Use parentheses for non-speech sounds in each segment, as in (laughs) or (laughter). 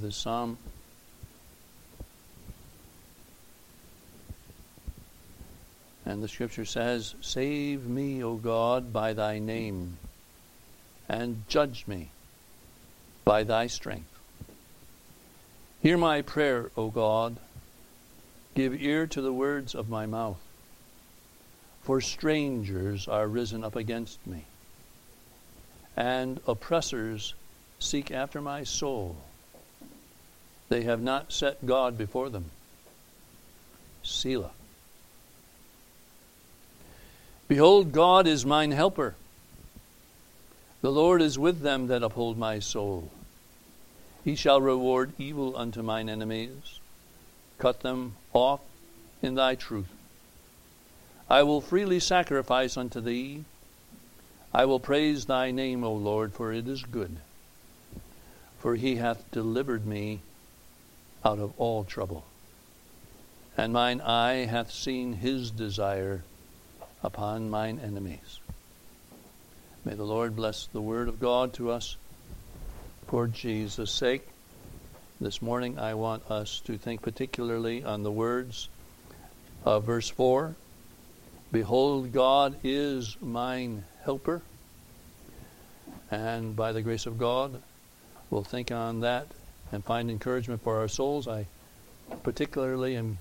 the psalm. And the scripture says, Save me, O God, by thy name, and judge me by thy strength. Hear my prayer, O God. Give ear to the words of my mouth. For strangers are risen up against me, and oppressors seek after my soul. They have not set God before them. Selah. Behold, God is mine helper. The Lord is with them that uphold my soul. He shall reward evil unto mine enemies, cut them off in thy truth. I will freely sacrifice unto thee. I will praise thy name, O Lord, for it is good. For he hath delivered me out of all trouble. And mine eye hath seen his desire upon mine enemies. May the Lord bless the word of God to us for Jesus' sake. This morning I want us to think particularly on the words of verse 4 Behold, God is mine helper. And by the grace of God, we'll think on that and find encouragement for our souls. I particularly am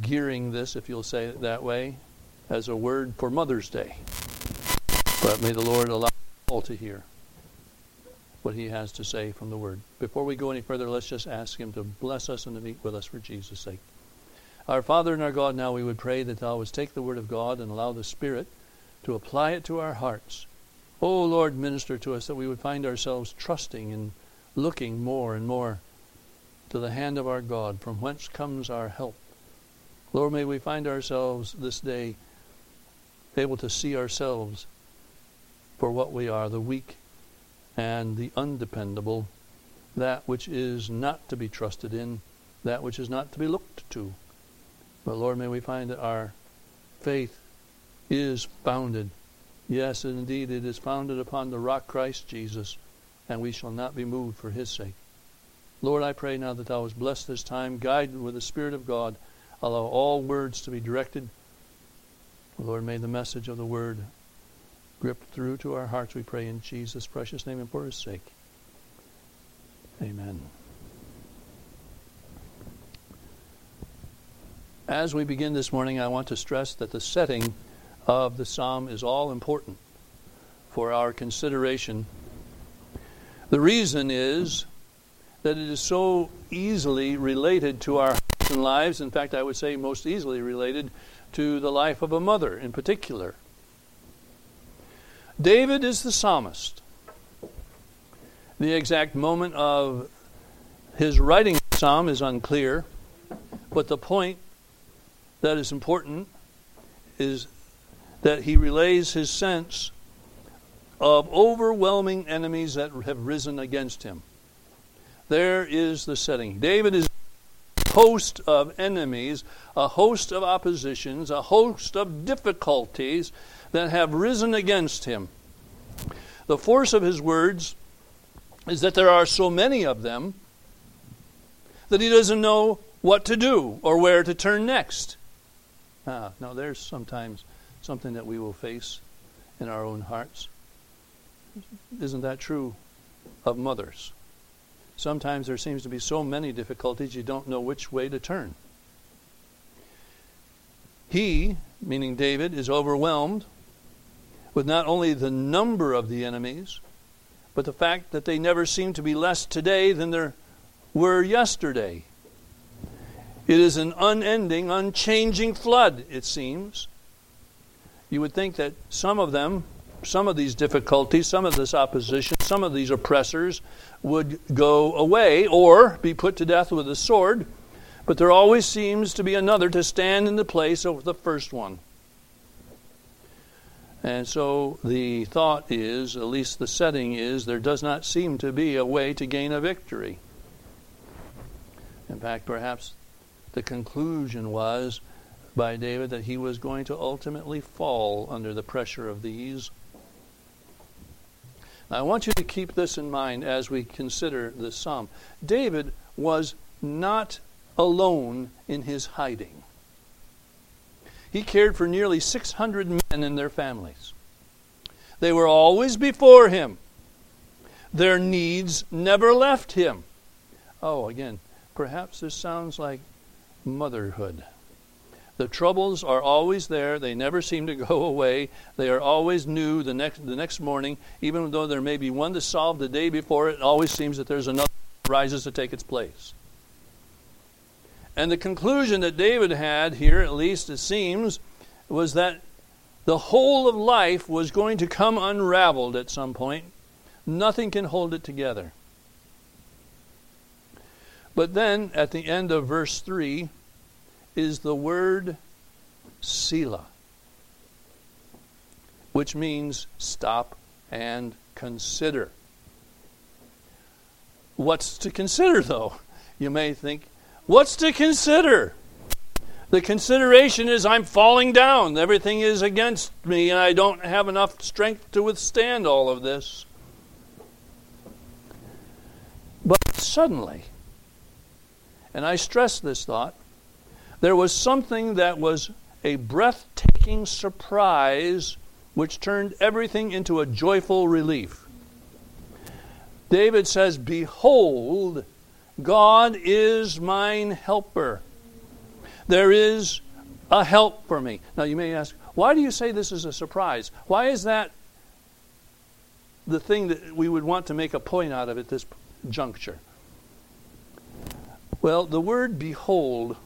gearing this, if you'll say it that way, as a word for Mother's Day. But may the Lord allow all to hear what He has to say from the Word. Before we go any further, let's just ask Him to bless us and to meet with us for Jesus' sake. Our Father and our God, now we would pray that Thou wouldst take the Word of God and allow the Spirit to apply it to our hearts. Oh Lord, minister to us that we would find ourselves trusting and looking more and more to the hand of our God, from whence comes our help. Lord, may we find ourselves this day able to see ourselves for what we are, the weak and the undependable, that which is not to be trusted in, that which is not to be looked to. But Lord, may we find that our faith is founded. Yes, indeed, it is founded upon the rock Christ Jesus, and we shall not be moved for his sake. Lord, I pray now that thou hast blessed this time, guide with the Spirit of God, allow all words to be directed. Lord, may the message of the word grip through to our hearts, we pray in Jesus' precious name and for his sake. Amen. As we begin this morning, I want to stress that the setting of the psalm is all important for our consideration. The reason is that it is so easily related to our lives. In fact, I would say most easily related to the life of a mother in particular. David is the psalmist. The exact moment of his writing the psalm is unclear, but the point that is important is that he relays his sense of overwhelming enemies that have risen against him. There is the setting. David is a host of enemies, a host of oppositions, a host of difficulties that have risen against him. The force of his words is that there are so many of them that he doesn't know what to do or where to turn next. Ah, now there's sometimes something that we will face in our own hearts. Isn't that true of mothers? Sometimes there seems to be so many difficulties you don't know which way to turn. He, meaning David, is overwhelmed with not only the number of the enemies, but the fact that they never seem to be less today than there were yesterday. It is an unending, unchanging flood, it seems. You would think that some of them, some of these difficulties, some of this opposition, some of these oppressors would go away or be put to death with a sword, but there always seems to be another to stand in the place of the first one. And so the thought is, at least the setting is, there does not seem to be a way to gain a victory. In fact, perhaps the conclusion was by David that he was going to ultimately fall under the pressure of these. I want you to keep this in mind as we consider this psalm. David was not alone in his hiding. He cared for nearly 600 men and their families. They were always before him. Their needs never left him. Oh, again, perhaps this sounds like motherhood. The troubles are always there. They never seem to (laughs) go away. They are always new the next, the next morning. Even though there may be one to solve the day before, it always seems that there's another that rises to take its place. And the conclusion that David had here, at least it seems, was that the whole of life was going to come unraveled at some point. Nothing can hold it together. But then, at the end of verse 3, is the word Selah, which means stop and consider. What's to consider, though? You may think, what's to consider? The consideration is I'm falling down. Everything is against me, and I don't have enough strength to withstand all of this. But suddenly, and I stress this thought, there was something that was a breathtaking surprise which turned everything into a joyful relief. David says, Behold, God is mine helper. There is a help for me. Now you may ask, why do you say this is a surprise? Why is that the thing that we would want to make a point out of at this juncture? Well, the word behold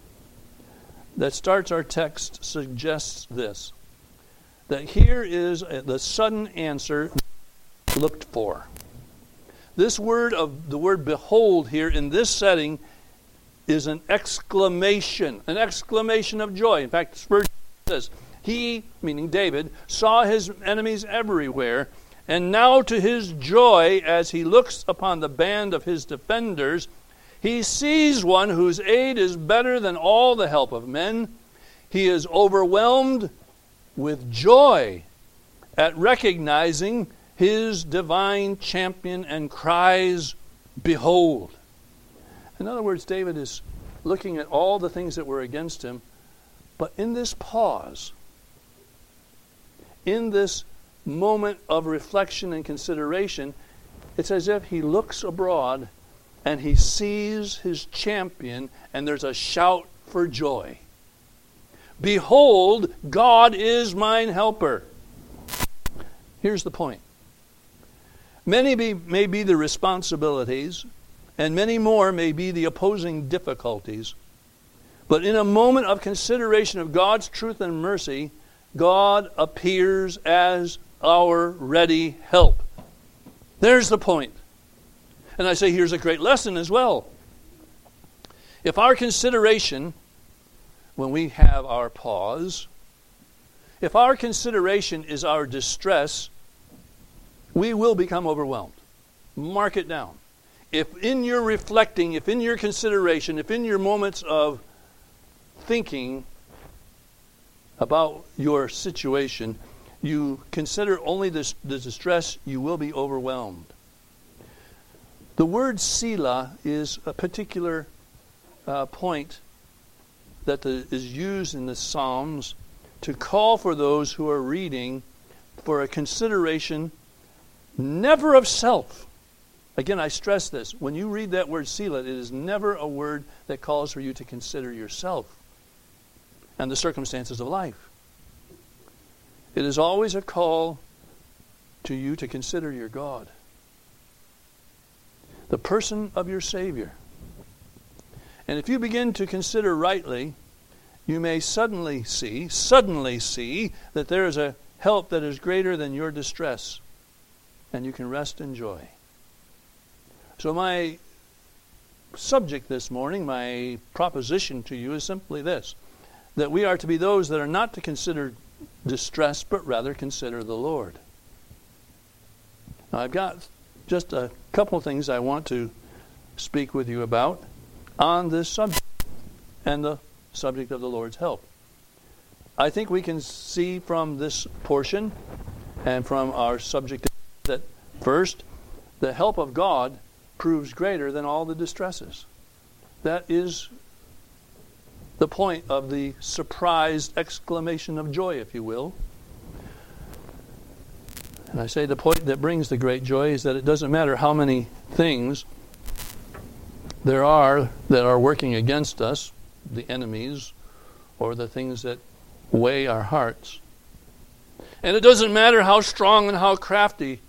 that starts our text suggests this that here is the sudden answer looked for. This word of the word behold here in this setting is an exclamation, an exclamation of joy. In fact, Spurgeon says, He, meaning David, saw his enemies everywhere, and now to his joy, as he looks upon the band of his defenders, he sees one whose aid is better than all the help of men. He is overwhelmed with joy at recognizing his divine champion and cries, Behold. In other words, David is looking at all the things that were against him, but in this pause, in this moment of reflection and consideration, it's as if he looks abroad and he sees his champion, and there's a shout for joy. Behold, God is mine helper. Here's the point many be, may be the responsibilities, and many more may be the opposing difficulties. But in a moment of consideration of God's truth and mercy, God appears as our ready help. There's the point. And I say, here's a great lesson as well. If our consideration, when we have our pause, if our consideration is our distress, we will become overwhelmed. Mark it down. If in your reflecting, if in your consideration, if in your moments of thinking about your situation, you consider only the, the distress, you will be overwhelmed. The word Selah is a particular uh, point that the, is used in the Psalms to call for those who are reading for a consideration never of self. Again, I stress this. When you read that word Selah, it is never a word that calls for you to consider yourself and the circumstances of life. It is always a call to you to consider your God the person of your Savior. And if you begin to consider rightly, you may suddenly see, suddenly see, that there is a help that is greater than your distress, and you can rest in joy. So, my subject this morning, my proposition to you is simply this that we are to be those that are not to consider distress, but rather consider the Lord. Now, I've got just a couple of things I want to speak with you about on this subject and the subject of the Lord's help. I think we can see from this portion and from our subject that First, the help of God proves greater than all the distresses. That is the point of the surprised exclamation of joy, if you will. And I say the point that brings the great joy is that it doesn't matter how many things there are that are working against us, the enemies, or the things that weigh our hearts. And it doesn't matter how strong and how crafty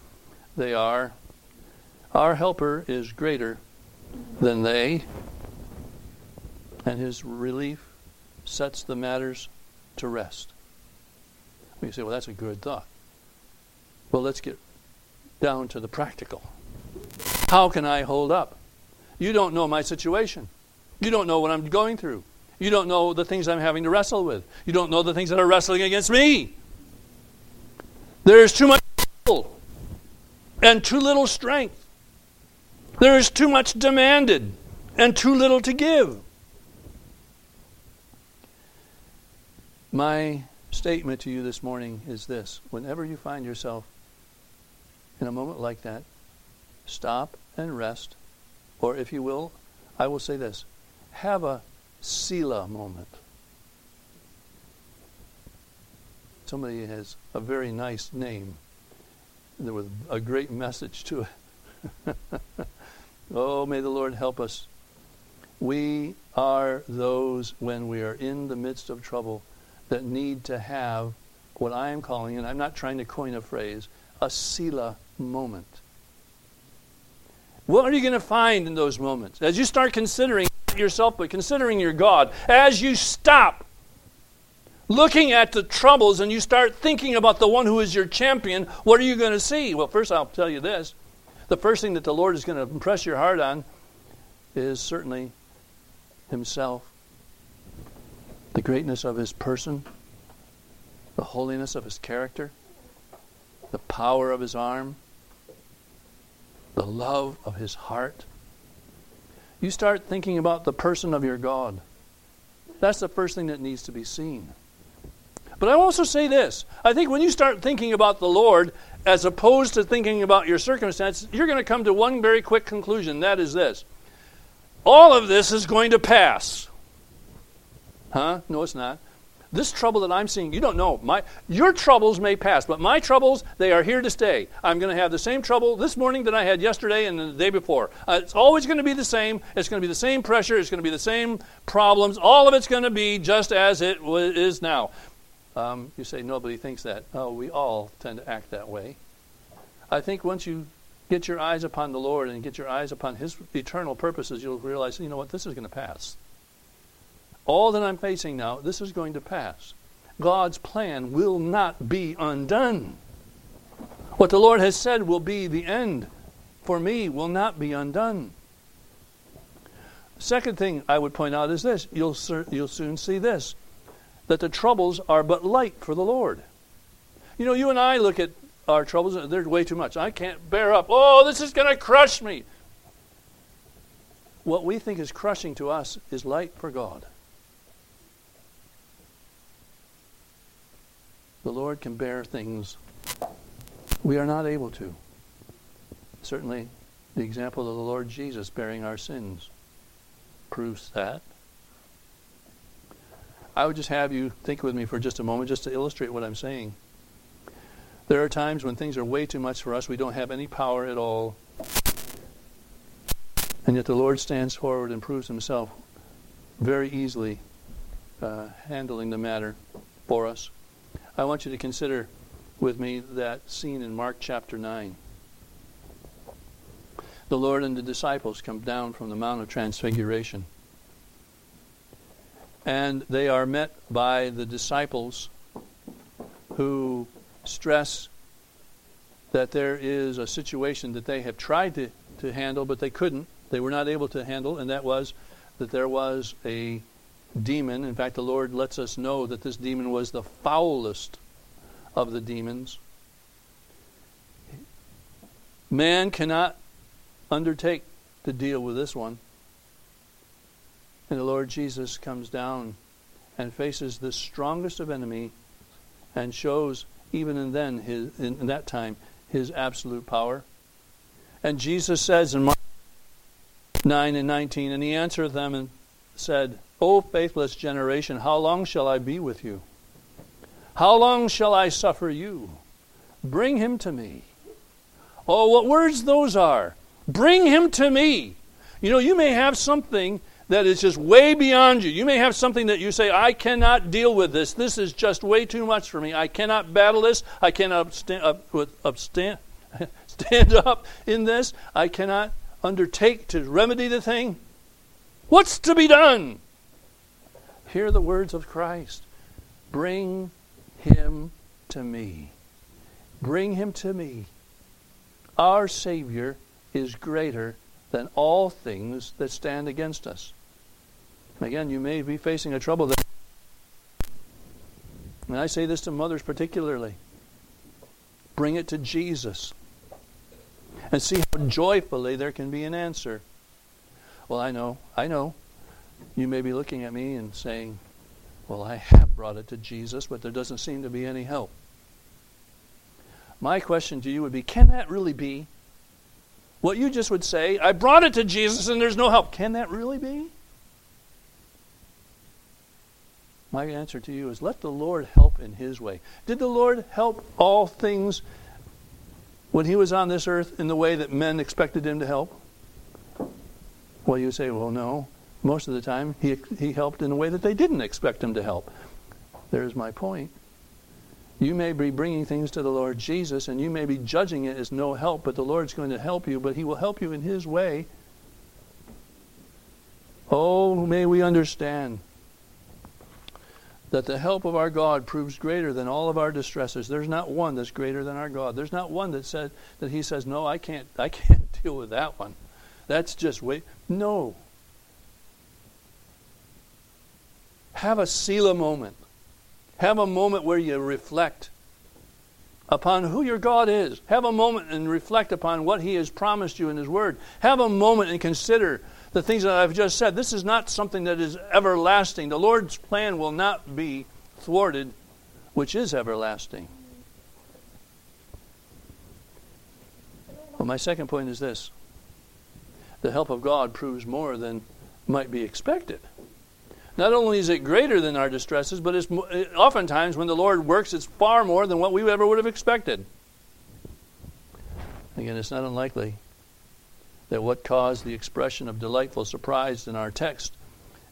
they are, our helper is greater than they, and his relief sets the matters to rest. You say, well, that's a good thought. Well, let's get down to the practical. How can I hold up? You don't know my situation. You don't know what I'm going through. You don't know the things I'm having to wrestle with. You don't know the things that are wrestling against me. There's too much and too little strength. There is too much demanded and too little to give. My statement to you this morning is this whenever you find yourself in a moment like that, stop and rest. Or, if you will, I will say this have a Selah moment. Somebody has a very nice name with a great message to it. (laughs) oh, may the Lord help us. We are those, when we are in the midst of trouble, that need to have what I am calling, and I'm not trying to coin a phrase, a Selah moment. What are you going to find in those moments? As you start considering yourself, but considering your God, as you stop looking at the troubles and you start thinking about the one who is your champion, what are you going to see? Well, first, I'll tell you this. The first thing that the Lord is going to impress your heart on is certainly Himself, the greatness of His person, the holiness of His character, the power of His arm, the love of His heart. You start thinking about the person of your God. That's the first thing that needs to be seen. But I also say this I think when you start thinking about the Lord as opposed to thinking about your circumstance, you're going to come to one very quick conclusion. That is this all of this is going to pass. Huh? No, it's not. This trouble that I'm seeing, you don't know. My, your troubles may pass, but my troubles, they are here to stay. I'm going to have the same trouble this morning that I had yesterday and the day before. Uh, it's always going to be the same. It's going to be the same pressure. It's going to be the same problems. All of it's going to be just as it w- is now. Um, you say nobody thinks that. Oh, we all tend to act that way. I think once you get your eyes upon the Lord and get your eyes upon His eternal purposes, you'll realize, you know what, this is going to pass. All that I'm facing now, this is going to pass. God's plan will not be undone. What the Lord has said will be the end for me will not be undone. Second thing I would point out is this you'll, you'll soon see this that the troubles are but light for the Lord. You know, you and I look at our troubles, they're way too much. I can't bear up. Oh, this is going to crush me. What we think is crushing to us is light for God. The Lord can bear things we are not able to. Certainly, the example of the Lord Jesus bearing our sins proves that. I would just have you think with me for just a moment, just to illustrate what I'm saying. There are times when things are way too much for us, we don't have any power at all. And yet the Lord stands forward and proves himself very easily uh, handling the matter for us. I want you to consider with me that scene in Mark chapter 9. The Lord and the disciples come down from the Mount of Transfiguration and they are met by the disciples who stress that there is a situation that they have tried to, to handle, but they couldn't. They were not able to handle, and that was that there was a demon. In fact, the Lord lets us know that this demon was the foulest of the demons. Man cannot undertake to deal with this one. And the Lord Jesus comes down and faces the strongest of enemy and shows, even in then, his, in that time, his absolute power. And Jesus says in Mark 9 and 19, And he answered them and said, O faithless generation, how long shall I be with you? How long shall I suffer you? Bring him to me. Oh, what words those are! Bring him to me. You know, you may have something that is just way beyond you. You may have something that you say, I cannot deal with this. This is just way too much for me. I cannot battle this. I cannot up, (laughs) stand up in this. I cannot undertake to remedy the thing. What's to be done? Hear the words of Christ. Bring him to me. Bring him to me. Our Savior is greater than all things that stand against us. Again, you may be facing a trouble that. And I say this to mothers particularly bring it to Jesus and see how joyfully there can be an answer. Well, I know, I know. You may be looking at me and saying, Well, I have brought it to Jesus, but there doesn't seem to be any help. My question to you would be Can that really be? What you just would say, I brought it to Jesus and there's no help. Can that really be? My answer to you is let the Lord help in His way. Did the Lord help all things when He was on this earth in the way that men expected Him to help? Well, you say, well, no. Most of the time, He, he helped in a way that they didn't expect Him to help. There's my point. You may be bringing things to the Lord Jesus and you may be judging it as no help, but the Lord's going to help you, but He will help you in His way. Oh, may we understand that the help of our God proves greater than all of our distresses. There's not one that's greater than our God. There's not one that said that He says, "No, I can't. I can't (laughs) deal with that one. That's just wait." No. Have a Selah moment. Have a moment where you reflect upon who your God is. Have a moment and reflect upon what He has promised you in His Word. Have a moment and consider the things that I've just said. This is not something that is everlasting. The Lord's plan will not be thwarted, which is everlasting. Well, my second point is this the help of God proves more than might be expected. Not only is it greater than our distresses, but it's eh, oftentimes when the Lord works, it's far more than what we ever would have expected. Again, it's not unlikely that what caused the expression of delightful surprise in our text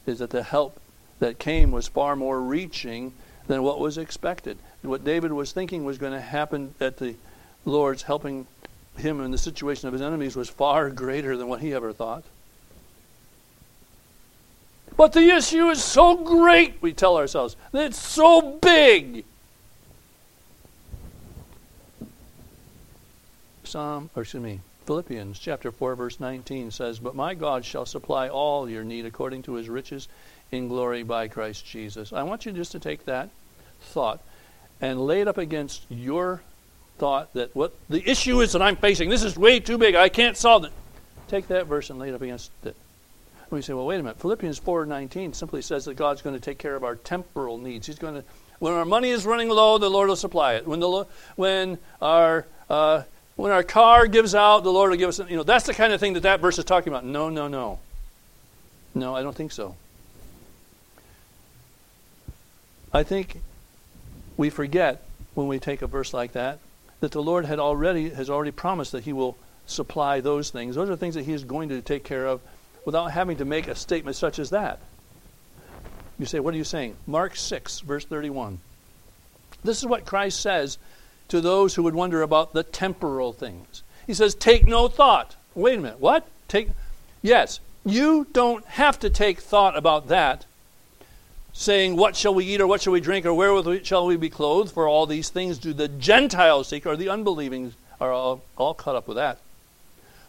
is that the help that came was far more reaching than what was expected. What David was thinking was going to happen at the Lord's helping him in the situation of his enemies was far (laughs) greater than what he ever thought. But the issue is so great, we tell ourselves. It's so big. Psalm, or excuse me, Philippians chapter 4, verse 19 says, But my God shall supply all your need according to his riches in glory by Christ Jesus. I want you just to take that thought and lay it up against your thought that what the issue is that I'm facing, this is way too big, I can't solve it. Take that verse and lay it up against it. We say, well, wait a minute. Philippians 4:19 simply says that God's going to take care of our temporal needs. He's going to, when our money is running low, the Lord will supply it. When the when our uh, when our car gives out, the Lord will give us. You know, that's the kind of thing that that verse is talking about. No, no, no. No, I don't think so. I think we forget when we take a verse like that that the Lord had already has already promised that He will supply those things. Those are things that He is going to take care of without having to make a statement such as that. You say, What are you saying? Mark 6, verse 31. This is what Christ says to those who would wonder about the temporal things. He says, Take no thought. Wait a minute, what? Take Yes, you don't have to take thought about that, saying, What shall we eat, or what shall we drink, or wherewith shall we be clothed? For all these things do the Gentiles seek, or the unbelieving are all, all caught up with that.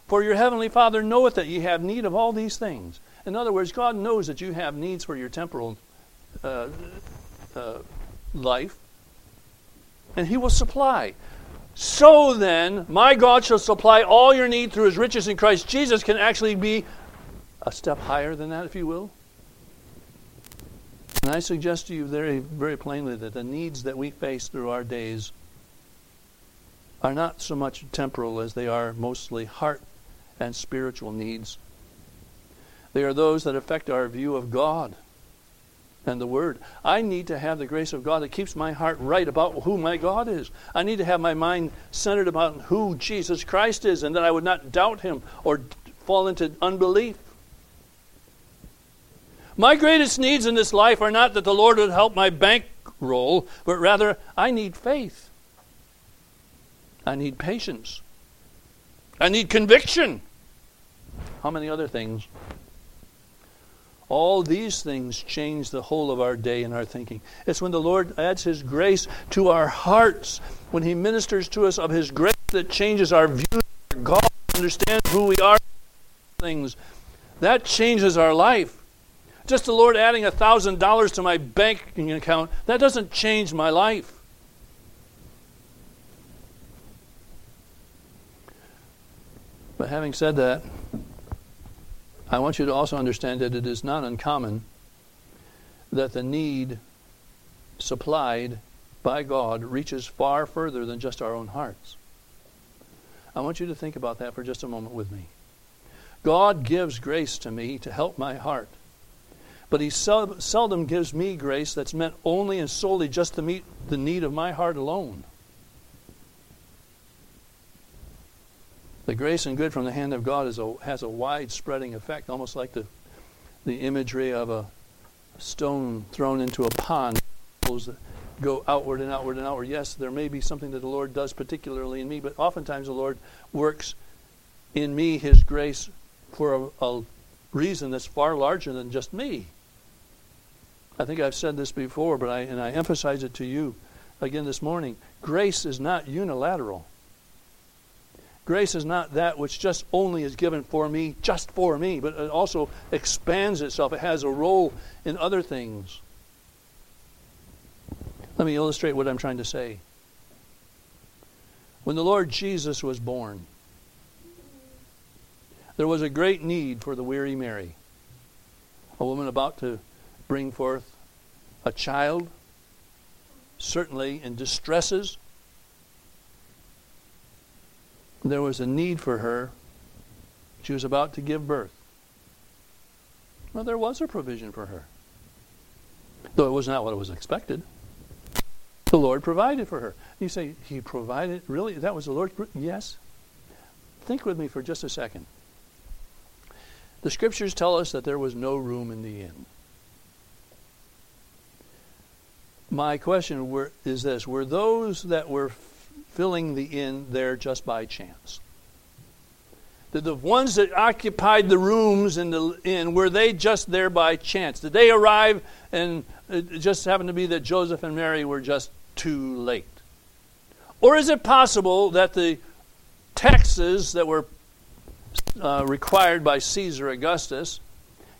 For your heavenly Father knoweth that ye have need of all these things. In other words, God knows that you have needs for your temporal uh, uh, life, and He will supply. So then, my God shall supply all your need through His riches in Christ Jesus can actually be a step higher than that, if you will. And I suggest to you very, very plainly that the needs that we face through our days are not so much temporal as they are mostly heart and spiritual needs. They are those that affect our view of God and the Word. I need to have the grace of God that keeps my heart right about who my God is. I need to have my mind centered about who Jesus Christ is and that I would not doubt Him or fall into unbelief. My greatest needs in this life are not that the Lord would help my bankroll, but rather I need faith. I need patience. I need conviction. How many other things? All these things change the whole of our day and our thinking. It's when the Lord adds His grace to our hearts, when He ministers to us of His grace that changes our view of God, understand who we are, things. That changes our life. Just the Lord adding a thousand dollars to my banking account, that doesn't change my life. But having said that, I want you to also understand that it is not uncommon that the need supplied by God reaches far further than just our own hearts. I want you to think about that for just a moment with me. God gives grace to me to help my heart. But He sel- seldom gives me grace that's meant only and solely just to meet the need of my heart alone. The grace and good from the hand of God is a, has a wide spreading effect, almost like the, the imagery of a stone thrown into a pond. Go outward and outward and outward. Yes, there may be something that the Lord does particularly in me, but oftentimes the Lord works in me His grace for a, a reason that's far larger than just me. I think I've said this before, but I and I emphasize it to you again this morning. Grace is not unilateral. Grace is not that which just only is given for me, just for me, but it also expands itself. It has a role in other things. Let me illustrate what I'm trying to say. When the Lord Jesus was born, there was a great need for the weary Mary, a woman about to bring forth a child, certainly in distresses, there was a need for her. She was about to give birth. Well, there was a provision for her. Though it was not what was expected. The Lord provided for her. You say, He provided? Really? That was the Lord? Yes. Think with me for just a second. The scriptures tell us that there was no room in the inn. My question were, is this Were those that were filling the inn there just by chance. Did the ones that occupied the rooms in the inn, were they just there by chance? Did they arrive and it just happened to be that Joseph and Mary were just too late? Or is it possible that the taxes that were uh, required by Caesar Augustus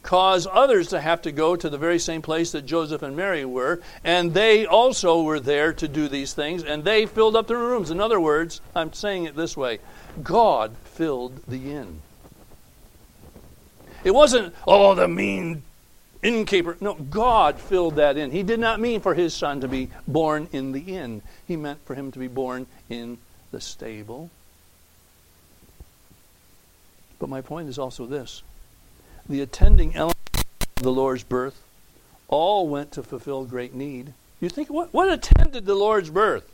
cause others to have to go to the very same place that Joseph and Mary were, and they also were there to do these things, and they filled up the rooms. In other words, I'm saying it this way God filled the inn. It wasn't, oh, the mean innkeeper. No, God filled that inn. He did not mean for his son to be born in the inn, he meant for him to be born in the stable. But my point is also this the attending elements of the Lord's birth all went to fulfill great need. You think, what, what attended the Lord's birth?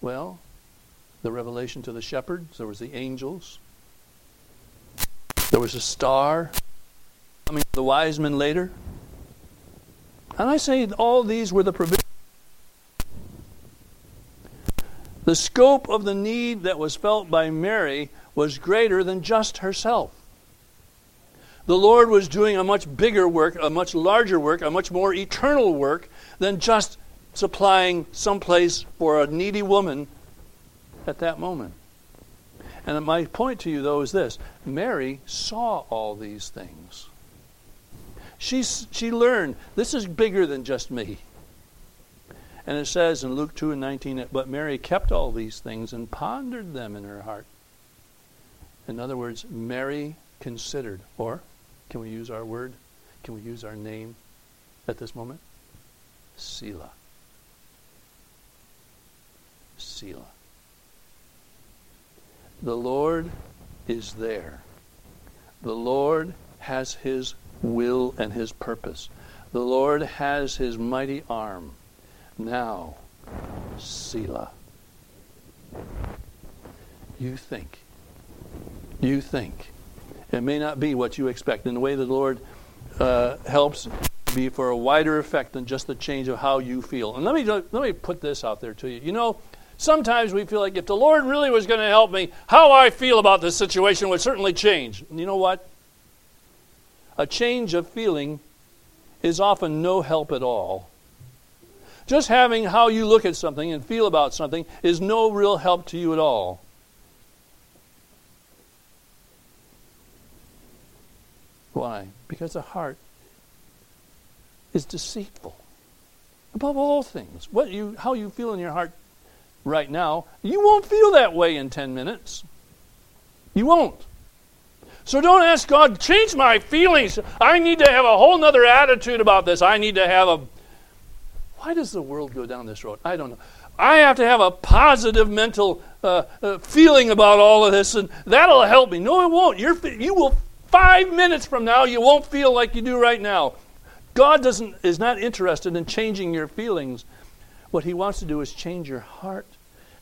Well, the revelation to the shepherds, there was the angels, there was a star coming to the wise men later. And I say all these were the provisions. The scope of the need that was felt by Mary was greater than just herself the Lord was doing a much bigger work, a much larger work, a much more eternal work than just supplying some place for a needy woman at that moment. And my point to you, though, is this Mary saw all these things. She, she learned this is bigger than just me. And it says in Luke 2 and 19, but Mary kept all these things and pondered them in her heart. In other words, Mary considered, or can we use our word? Can we use our name at this moment? Selah. Selah. The Lord is there. The Lord has his will and his purpose. The Lord has his mighty arm. Now, Selah. You think. You think. It may not be what you expect. And the way the Lord uh, helps be for a wider effect than just the change of how you feel. And let me let me put this out there to you. You know, sometimes we feel like if the Lord really was going to help me, how I feel about this situation would certainly change. And you know what? A change of feeling is often no help at all. Just having how you look at something and feel about something is no real help to you at all. Why? Because the heart is deceitful. Above all things, what you, how you feel in your heart right now, you won't feel that way in 10 minutes. You won't. So don't ask God, change my feelings. I need to have a whole nother attitude about this. I need to have a. Why does the world go down this road? I don't know. I have to have a positive mental uh, uh, feeling about all of this, and that'll help me. No, it won't. You're, you will Five minutes from now, you won't feel like you do right now. God doesn't, is not interested in changing your feelings. What He wants to do is change your heart.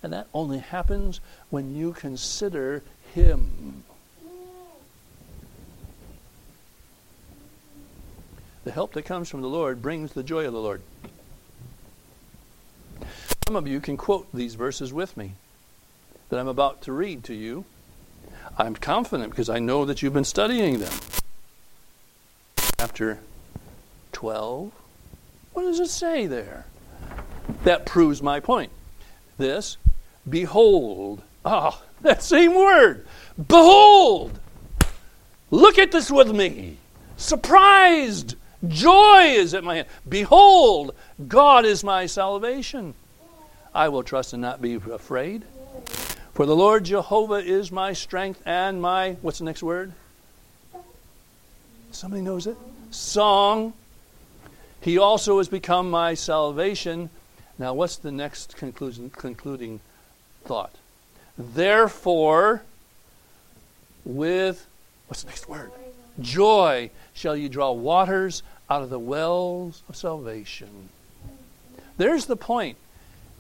And that only happens when you consider Him. The help that comes from the Lord brings the joy of the Lord. Some of you can quote these verses with me that I'm about to read to you. I'm confident because I know that you've been studying them. Chapter 12. What does it say there? That proves my point. This, behold. Ah, oh, (laughs) that same word. Behold. Look at this with me. Surprised. Joy is at my hand. Behold, God is my salvation. I will trust and not be afraid. For the Lord Jehovah is my strength and my, what's the next word? Somebody knows it? Song. He also has become my salvation. Now, what's the next conclusion, concluding thought? Therefore, with, what's the next word? Joy shall you draw waters out of the wells of salvation. There's the point.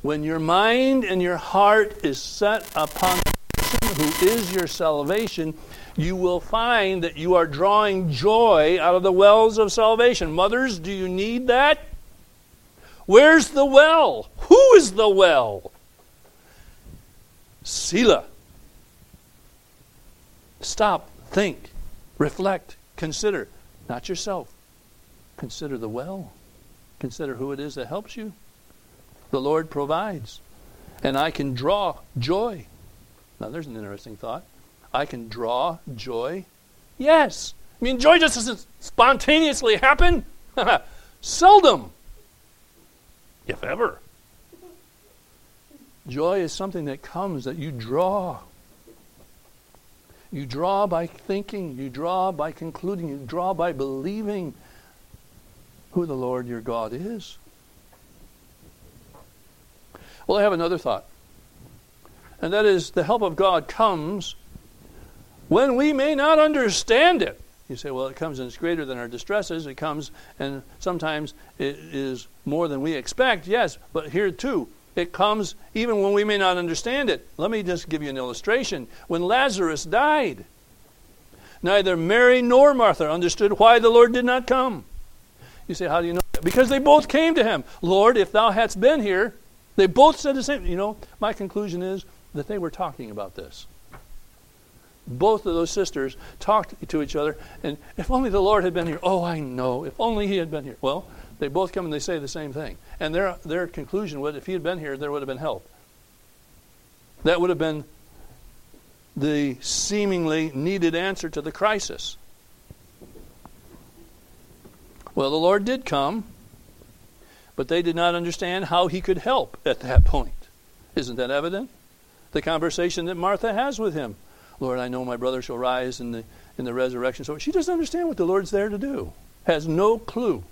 When your mind and your heart is set upon the person who is your salvation, you will find that you are drawing joy out of the wells of salvation. Mothers, do you need that? Where's the well? Who is the well? Selah. Stop, think, reflect, consider. Not yourself. Consider the well. Consider who it is that helps you the Lord provides. And I can draw joy. Now, there's an interesting thought. I can draw joy. Yes. I mean, joy just doesn't spontaneously happen. (laughs) Seldom, if ever. Joy is something that comes that you draw. You draw by thinking, you draw by concluding, you draw by believing who the Lord your God is. Well, I have another thought. And that is the help of God comes when we may not understand it. You say, well, it comes and it's greater than our distresses. It comes and sometimes it is more than we expect. Yes, but here too, it comes even when we may not understand it. Let me just give you an illustration. When Lazarus died, neither Mary nor Martha understood why the Lord did not come. You say, how do you know? Because they both came to him. Lord, if thou hadst been here, they both said the same. You know, my conclusion is that they were talking about this. Both of those sisters talked to each other, and if only the Lord had been here. Oh, I know. If only He had been here. Well, they both come and they say the same thing. And their, their conclusion was if He had been here, there would have been help. That would have been the seemingly needed answer to the crisis. Well, the Lord did come. But they did not understand how he could help at that point. Isn't that evident? The conversation that Martha has with him. Lord, I know my brother shall rise in the in the resurrection. So she doesn't understand what the Lord's there to do. Has no clue.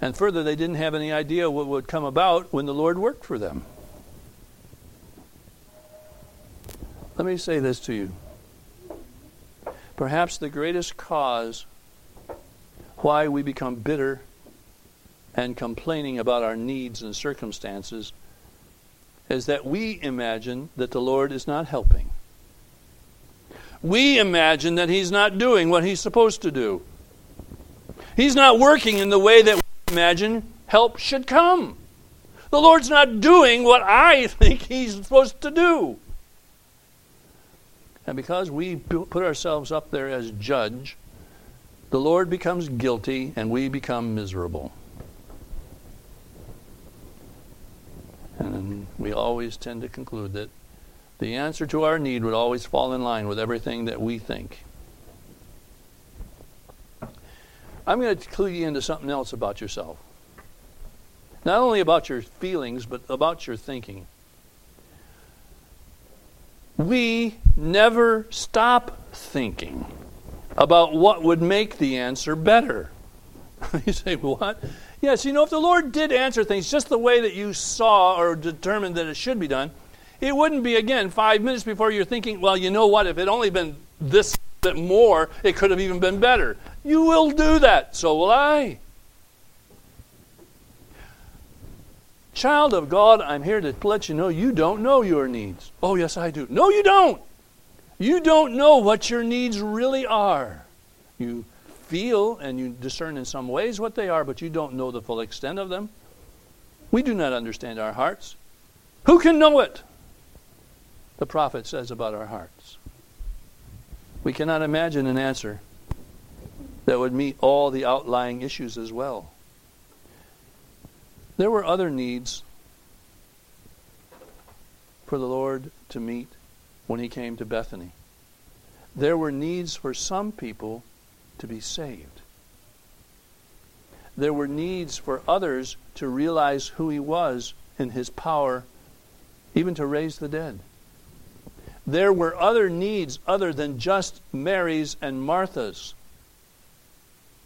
And further, they didn't have any idea what would come about when the Lord worked for them. Let me say this to you. Perhaps the greatest cause why we become bitter and complaining about our needs and circumstances is that we imagine that the Lord is not helping. We imagine that He's not doing what He's supposed to do. He's not working in the way that we imagine help should come. The Lord's not doing what I think He's supposed to do. And because we put ourselves up there as judge, the Lord becomes guilty and we become miserable. And we always tend to conclude that the answer to our need would always fall in line with everything that we think. I'm going to clue you into something else about yourself. Not only about your feelings, but about your thinking. We never stop thinking about what would make the answer better. (laughs) you say, what? Yes, you know, if the Lord did answer things just the way that you saw or determined that it should be done, it wouldn't be, again, five minutes before you're thinking, well, you know what, if it only been this bit more, it could have even been better. You will do that. So will I. Child of God, I'm here to let you know you don't know your needs. Oh, yes, I do. No, you don't. You don't know what your needs really are. You feel and you discern in some ways what they are, but you don't know the full extent of them. We do not understand our hearts. Who can know it? The prophet says about our hearts. We cannot imagine an answer that would meet all the outlying issues as well. There were other needs for the Lord to meet when he came to Bethany. There were needs for some people to be saved. There were needs for others to realize who he was in his power, even to raise the dead. There were other needs other than just Mary's and Martha's.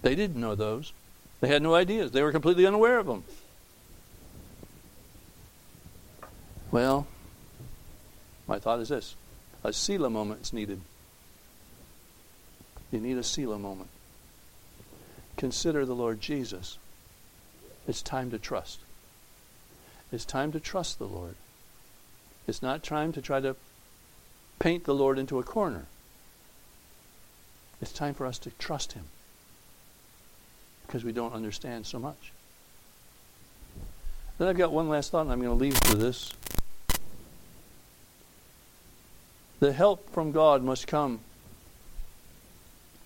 They didn't know those. They had no ideas. They were completely unaware of them. Well, my thought is this a Selah moment is needed. You need a Selah moment. Consider the Lord Jesus. It's time to trust. It's time to trust the Lord. It's not time to try to paint the Lord into a corner. It's time for us to trust Him because we don't understand so much. Then I've got one last thought, and I'm going to leave with this. The help from God must come,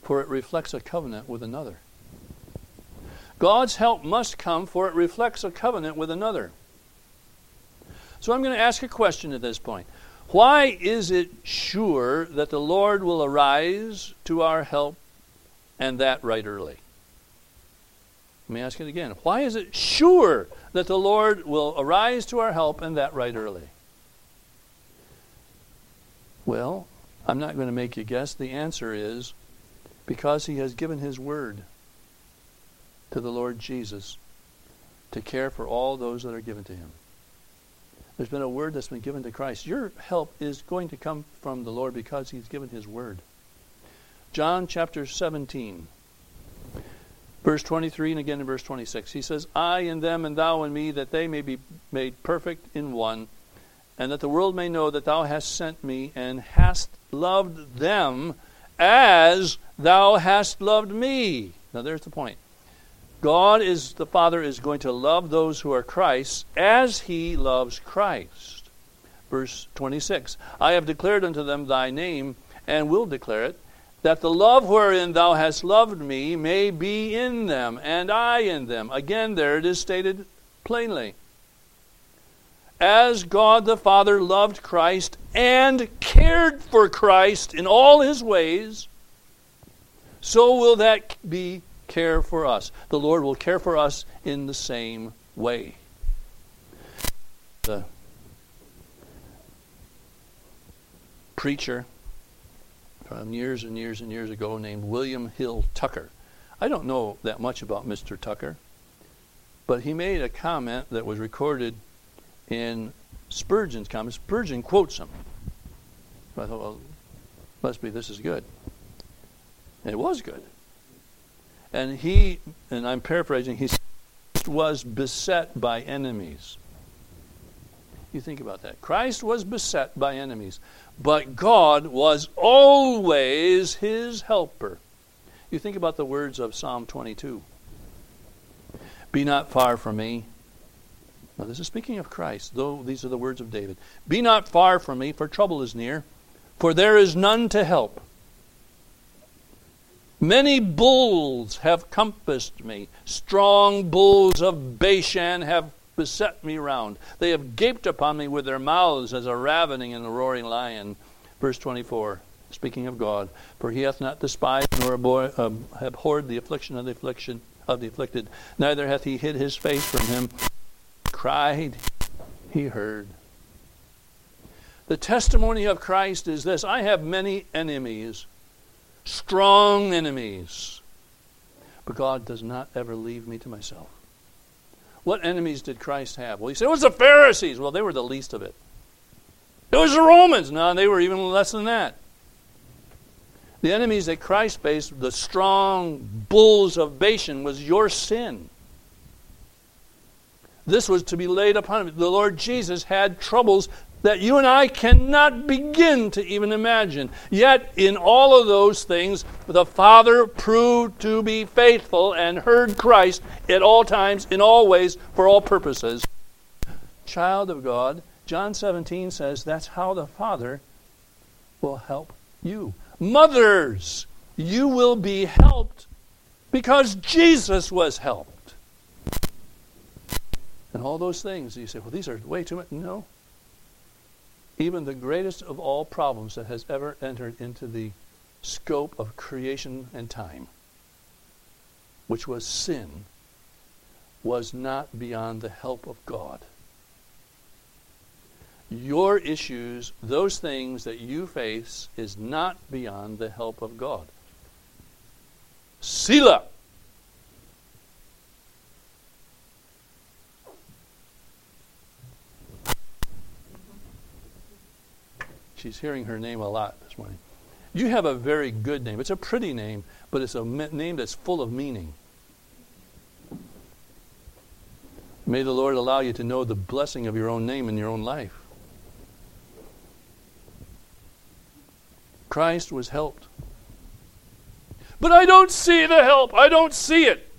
for it reflects a covenant with another. God's help must come, for it reflects a covenant with another. So I'm going to ask a question at this point. Why is it sure that the Lord will arise to our help and that right early? Let me ask it again. Why is it sure that the Lord will arise to our help and that right early? Well, I'm not going to make you guess. The answer is because he has given his word to the Lord Jesus to care for all those that are given to him. There's been a word that's been given to Christ. Your help is going to come from the Lord because he's given his word. John chapter 17, verse 23, and again in verse 26. He says, I in them and thou in me, that they may be made perfect in one and that the world may know that thou hast sent me and hast loved them as thou hast loved me. Now there's the point. God is the Father is going to love those who are Christ as he loves Christ. Verse 26 I have declared unto them thy name, and will declare it, that the love wherein thou hast loved me may be in them, and I in them. Again, there it is stated plainly as God the Father loved Christ and cared for Christ in all his ways, so will that be care for us. The Lord will care for us in the same way. The preacher from years and years and years ago named William Hill Tucker. I don't know that much about Mr. Tucker, but he made a comment that was recorded in Spurgeon's comments. Spurgeon quotes him. I thought, well, must be this is good. And it was good. And he, and I'm paraphrasing, he was beset by enemies. You think about that. Christ was beset by enemies, but God was always his helper. You think about the words of Psalm 22 Be not far from me. Now, this is speaking of Christ, though these are the words of David. Be not far from me, for trouble is near, for there is none to help. Many bulls have compassed me. Strong bulls of Bashan have beset me round. They have gaped upon me with their mouths as a ravening and a roaring lion. Verse 24, speaking of God, for he hath not despised nor um, abhorred the affliction of the affliction of the afflicted, neither hath he hid his face from him. Cried, he heard. The testimony of Christ is this I have many enemies strong enemies. But God does not ever leave me to myself. What enemies did Christ have? Well, he said it was the Pharisees. Well, they were the least of it. It was the Romans. No, they were even less than that. The enemies that Christ faced, the strong bulls of Bashan, was your sin. This was to be laid upon him. The Lord Jesus had troubles that you and I cannot begin to even imagine. Yet, in all of those things, the Father proved to be faithful and heard Christ at all times, in all ways, for all purposes. Child of God, John 17 says that's how the Father will help you. Mothers, you will be helped because Jesus was helped. And all those things, you say, well, these are way too much. No, even the greatest of all problems that has ever entered into the scope of creation and time, which was sin, was not beyond the help of God. Your issues, those things that you face, is not beyond the help of God. Selah. She's hearing her name a lot this morning. You have a very good name. It's a pretty name, but it's a name that's full of meaning. May the Lord allow you to know the blessing of your own name in your own life. Christ was helped. But I don't see the help. I don't see it.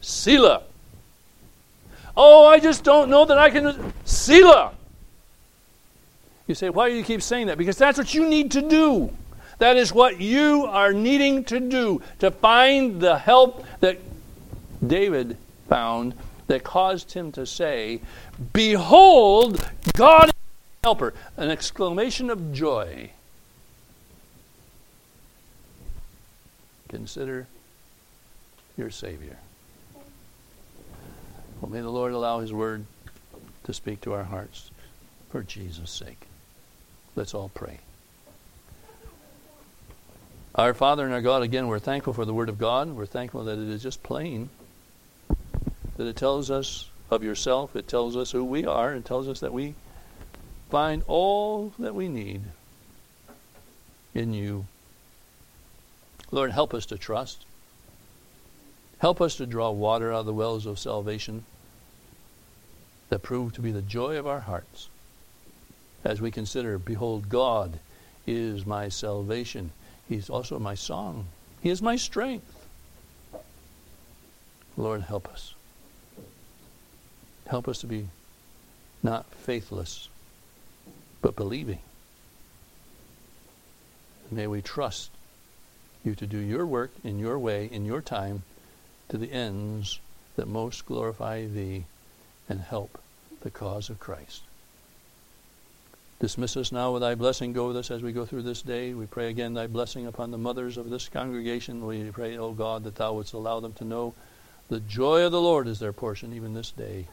Selah. Oh, I just don't know that I can. Selah. You say, why do you keep saying that? Because that's what you need to do. That is what you are needing to do to find the help that David found that caused him to say, Behold, God is my helper. An exclamation of joy. Consider your Savior. Well, may the Lord allow His word to speak to our hearts for Jesus' sake. Let's all pray. Our Father and our God, again, we're thankful for the Word of God. We're thankful that it is just plain, that it tells us of yourself, it tells us who we are, it tells us that we find all that we need in you. Lord, help us to trust. Help us to draw water out of the wells of salvation that prove to be the joy of our hearts as we consider, Behold, God is my salvation. He's also my song. He is my strength. Lord, help us. Help us to be not faithless, but believing. May we trust you to do your work in your way, in your time, to the ends that most glorify thee and help the cause of Christ. Dismiss us now with thy blessing. Go with us as we go through this day. We pray again thy blessing upon the mothers of this congregation. We pray, O God, that thou wouldst allow them to know the joy of the Lord is their portion even this day.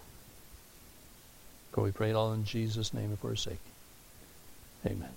For we pray it all in Jesus' name and for his sake. Amen.